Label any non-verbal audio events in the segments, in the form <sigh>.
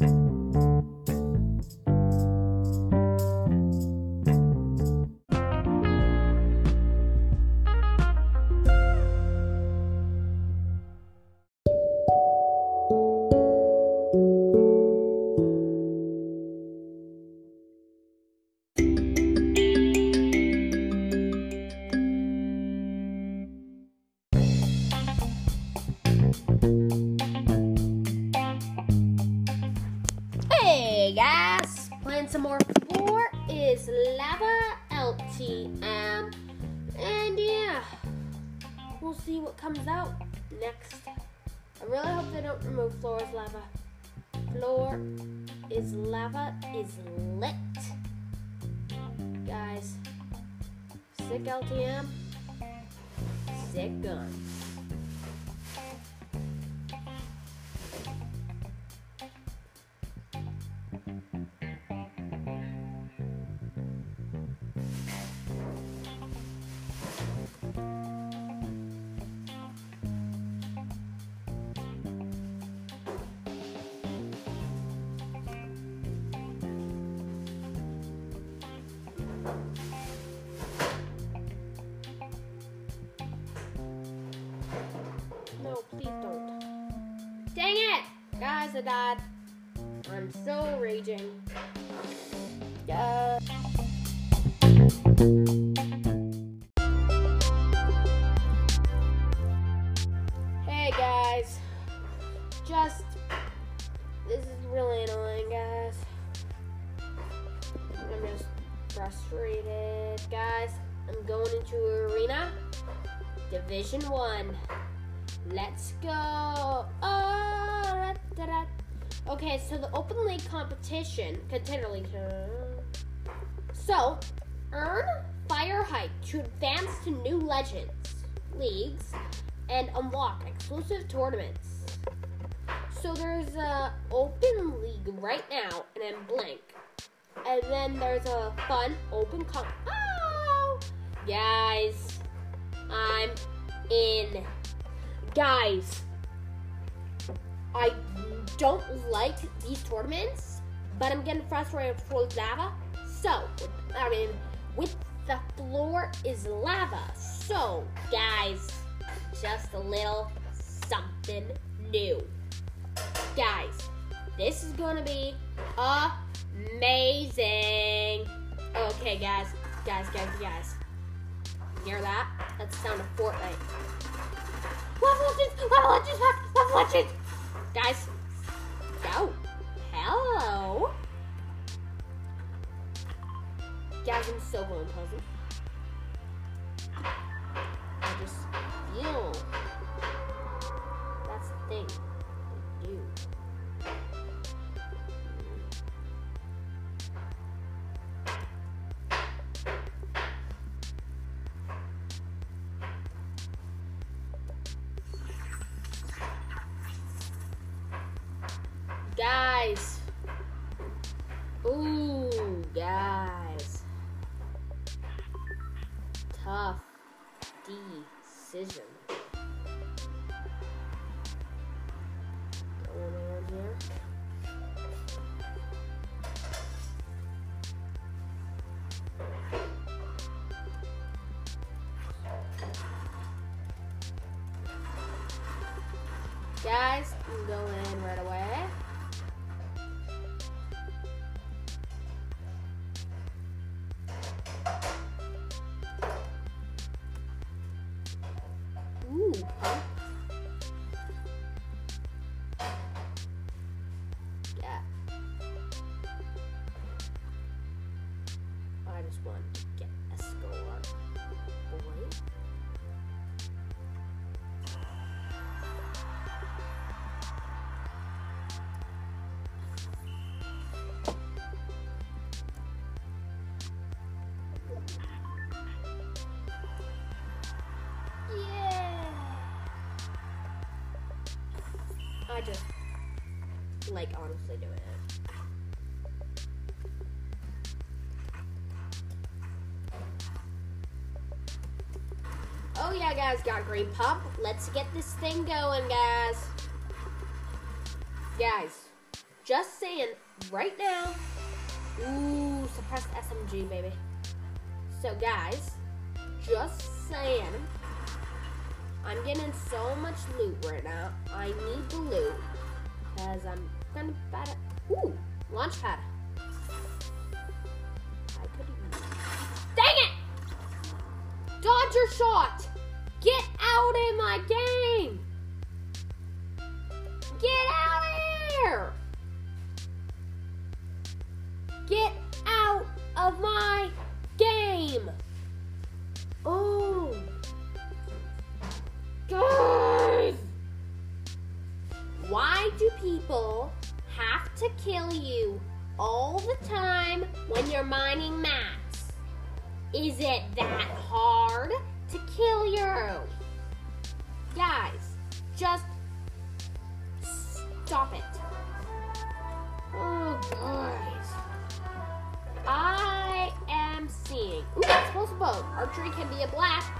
Hey Floor is Lava is lit, guys. Sick LTM, sick guns. Dang it! Guys, I died. I'm so raging. Yeah. Hey guys. Just this is really annoying, guys. I'm just frustrated, guys. I'm going into arena division 1. Let's go. Oh, da, da, da. Okay, so the Open League competition, contender league. So, earn fire height to advance to new legends, leagues, and unlock exclusive tournaments. So there's a Open League right now, and then blank. And then there's a fun open comp. Oh, guys, I'm in guys, I don't like these tournaments, but I'm getting frustrated with lava. So, I mean, with the floor is lava. So, guys, just a little something new. Guys, this is gonna be amazing. Okay, guys, guys, guys, guys. Hear that? That's the sound of Fortnite. Level Legends! Level Legends back! Level Legends! Guys, go. Hello. Guys, I'm so going. Guys, I'm going in right away. Like honestly doing it. Oh yeah, guys, got green pump. Let's get this thing going, guys. Guys, just saying, right now. Ooh, suppressed SMG, baby. So, guys, just saying. I'm getting so much loot right now. I need the loot. Because I'm kind of bad at. Ooh, launch pad. I could even. Dang it! Dodger shot! Get out of my game! Get out of here! Get out of my game! Guys! Why do people have to kill you all the time when you're mining mats? Is it that hard to kill you? Guys, just stop it. Oh, guys. I am seeing. Ooh, explosive bow. Archery can be a blast.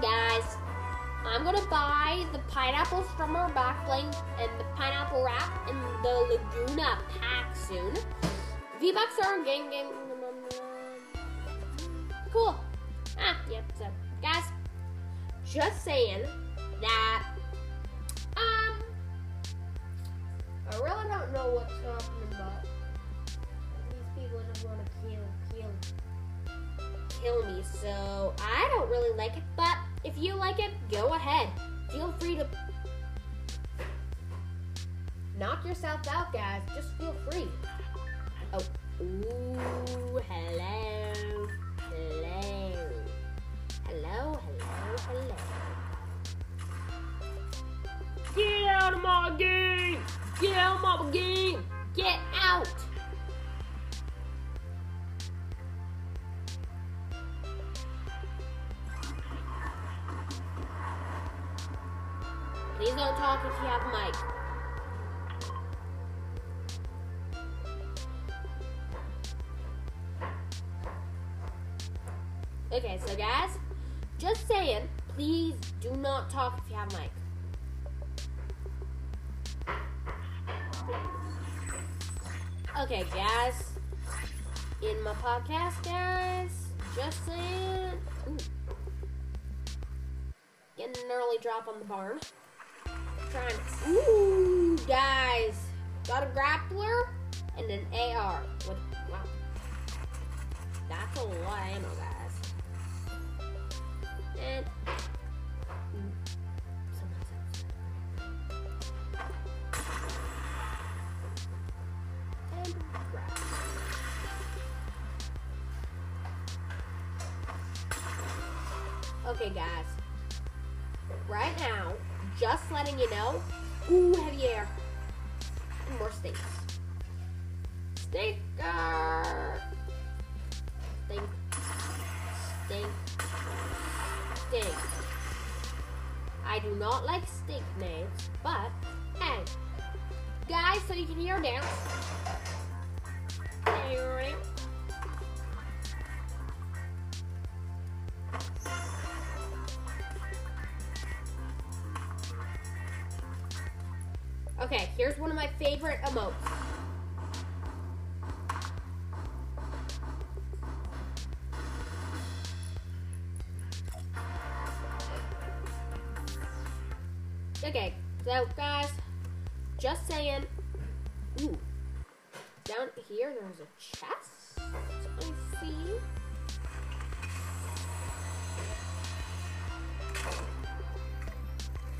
Guys, I'm gonna buy the pineapple strummer back bling and the pineapple wrap and the Laguna pack soon. V-Bucks are game game. Cool. Ah, yep. So, guys, just saying that. Um, I really don't know what's happening, but these people just want to kill, kill, kill me. So I don't really like it. But if you like it, go ahead. Feel free to knock yourself out, guys. Just feel free. Oh, ooh, hello, hello, hello, hello, hello. Get out of my game! Get out of my game! Get out! Okay, so guys, just saying, please do not talk if you have mic. Okay, guys, in my podcast, guys, just saying. Ooh. Getting an early drop on the barn. Trying. To, Ooh, guys, got a grappler and an AR. With, wow, that's a lot of ammo, guys. And. Okay, guys. Right now, just letting you know. Ooh, heavy AR. More stinks. Stinker. Stink. Stink. I do not like stink names, but hey, guys, so you can hear dance. Okay, here's one of my favorite emotes. So guys, just saying. Ooh, down here there's a chest. See.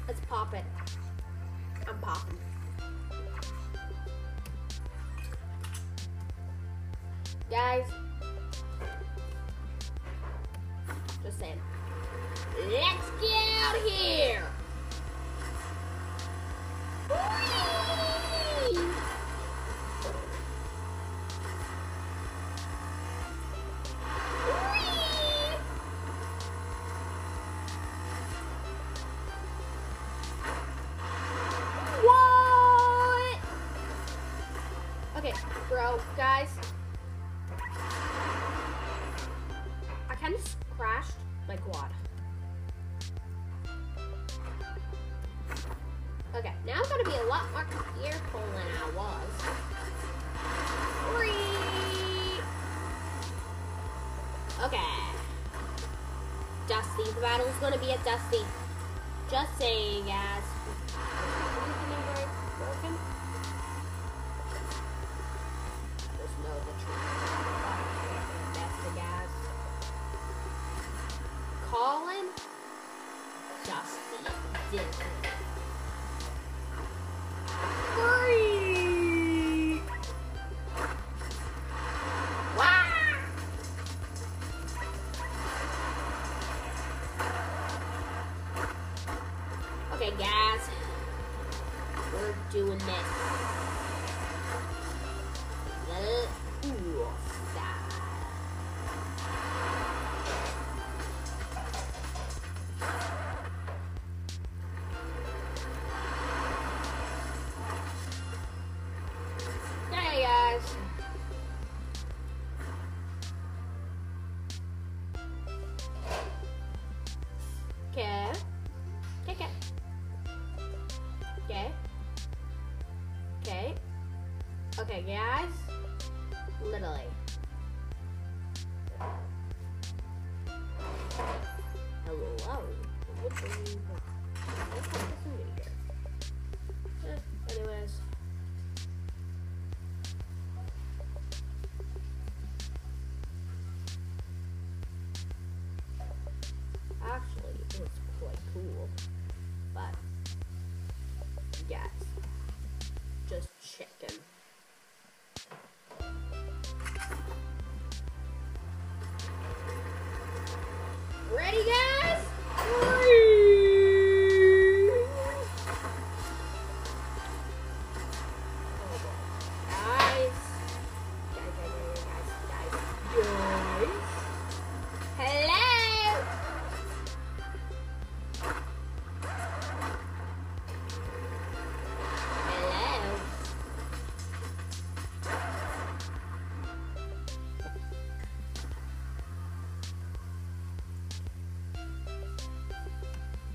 Let's pop it. I'm popping. Guys, just saying. Let's get out of here. The battle's gonna be at Dusty. Just saying, guys. Okay, guys. Literally. Hello. Anyways. Actually, it was quite cool. But, yes. Just chicken. Ready, guys?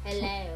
Hello,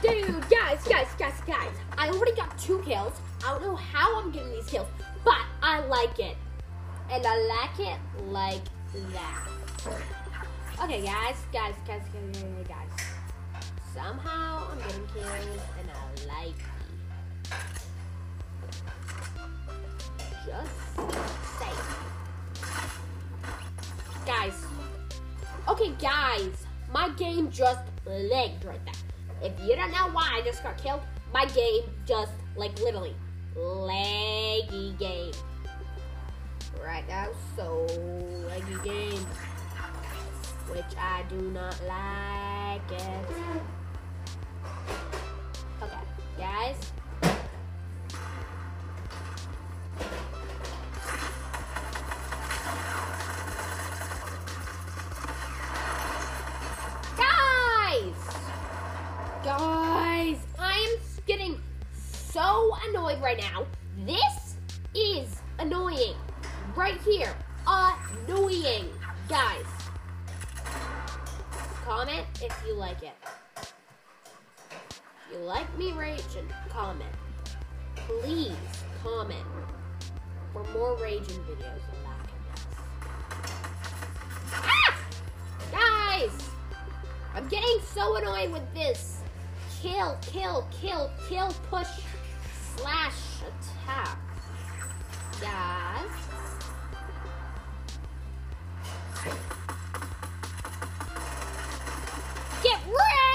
Dude, guys, guys, guys, guys. I already got two kills. I don't know how I'm getting these kills, but I like it. And I like it like that. Okay, guys, guys, guys, guys, guys. Somehow I'm getting kills and I like it. Just saying. Guys. Okay, guys. My game just lagged right there. If you don't know why I just got killed, my game just, like, literally, laggy game. Right now, so laggy game. Which I do not like it. Right now. This is annoying. Right here. Annoying. Guys. Comment if you like it. If you like me raging, comment. Please comment for more raging videos. Ah! Guys! I'm getting so annoyed with this. Kill, kill, kill, kill, push, slash, attack. Guys. Get ready!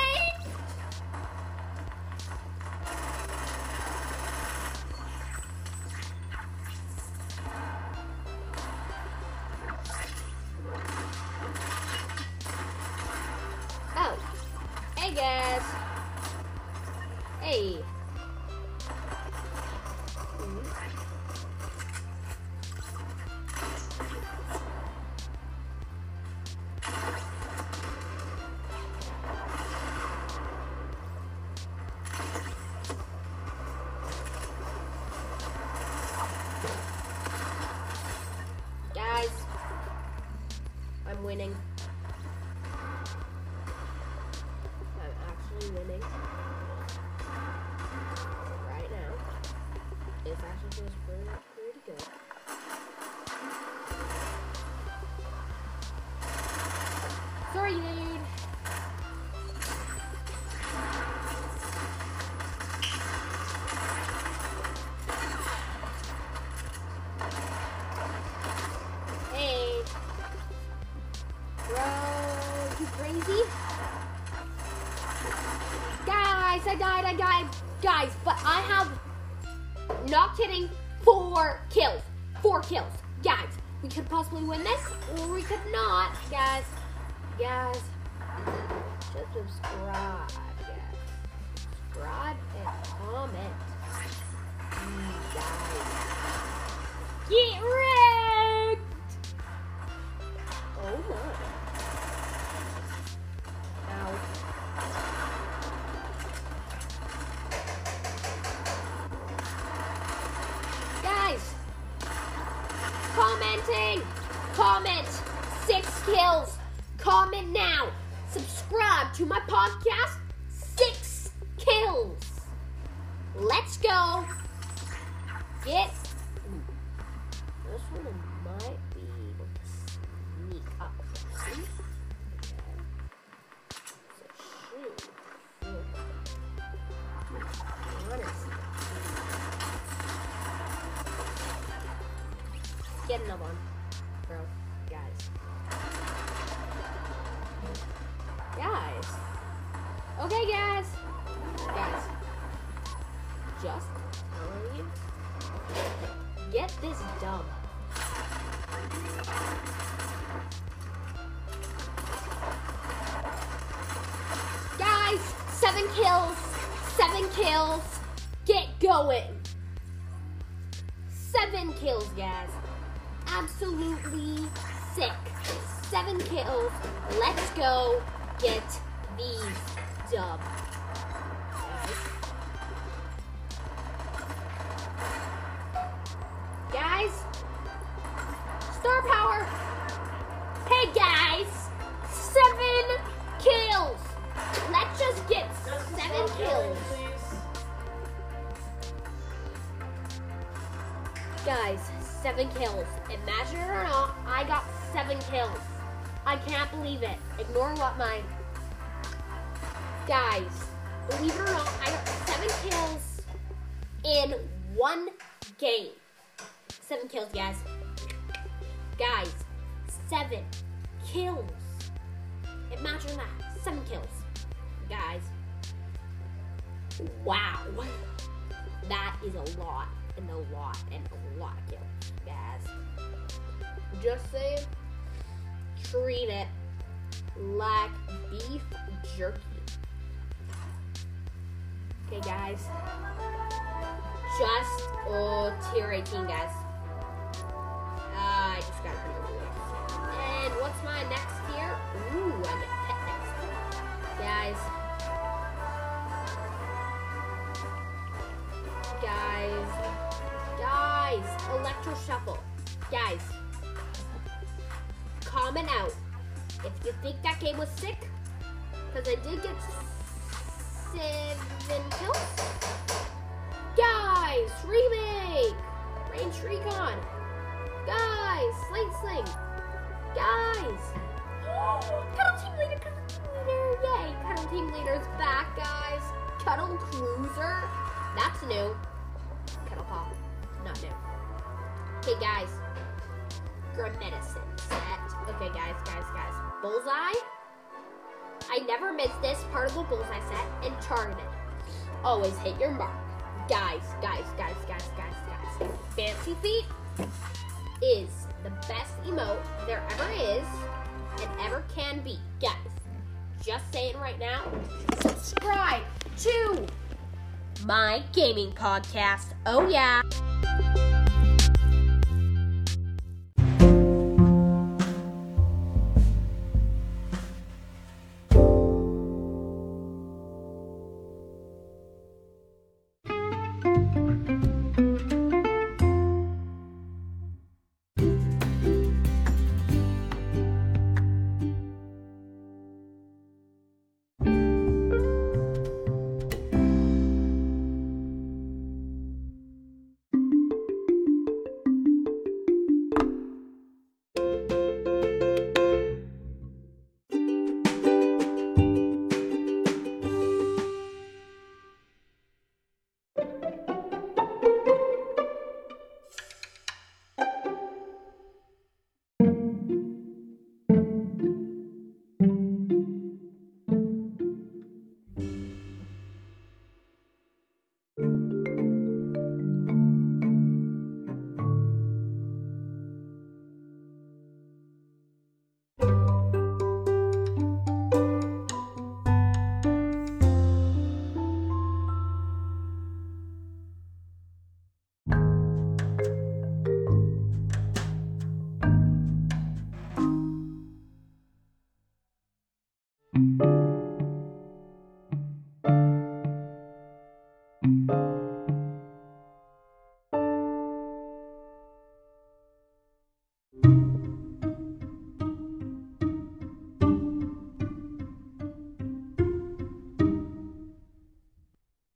Winning. Bro, you crazy? Guys, I died, I died. Guys, but I have, not kidding, four kills. Four kills. Guys, we could possibly win this, or we could not. Guys, guys, just subscribe, guys. Subscribe and comment. Mm, Guys, get wrecked! Oh my. Comment, six kills, comment now, subscribe to my podcast, six kills. Let's go. Get. Get another one, bro. Guys. Guys. Okay, guys. Guys. Just telling you. Get this dub. Guys, seven kills. Seven kills. Get going. Seven kills, guys. Absolutely sick. Seven kills. Let's go get these dub. Kills. Imagine it or not, I got seven kills. I can't believe it. Ignore what my guys. Believe it or not, I got seven kills in one game. Seven kills, guys. Guys, seven kills. Imagine that. Seven kills. Guys. Wow. That is a lot and a lot and a lot of kills, guys. Just say treat it like beef jerky. Okay, guys. Just oh, tier 18, guys. Uh, I just got to And what's my next tier? Ooh, I get pet next. Guys. Guys. Guys. Electro Shuffle. Guys. Comment out if you think that game was sick. Because I did get seven kills. Guys, remake! Range Recon. Guys, Slate Sling. Guys. Oh, <gasps> Cuddle Team Leader, Cuddle Team Leader. Yay, Cuddle Team Leader's back, guys. Cuddle Cruiser. That's new. Cuddle Pop. Not new. Okay, guys. Medicine set. Okay, guys, guys, guys. Bullseye. I never miss this part of the bullseye set and targeted. Always hit your mark. Guys, guys, guys, guys, guys, guys. Fancy Feet is the best emote there ever is and ever can be. Guys, just saying right now, subscribe to my gaming podcast. Oh, yeah.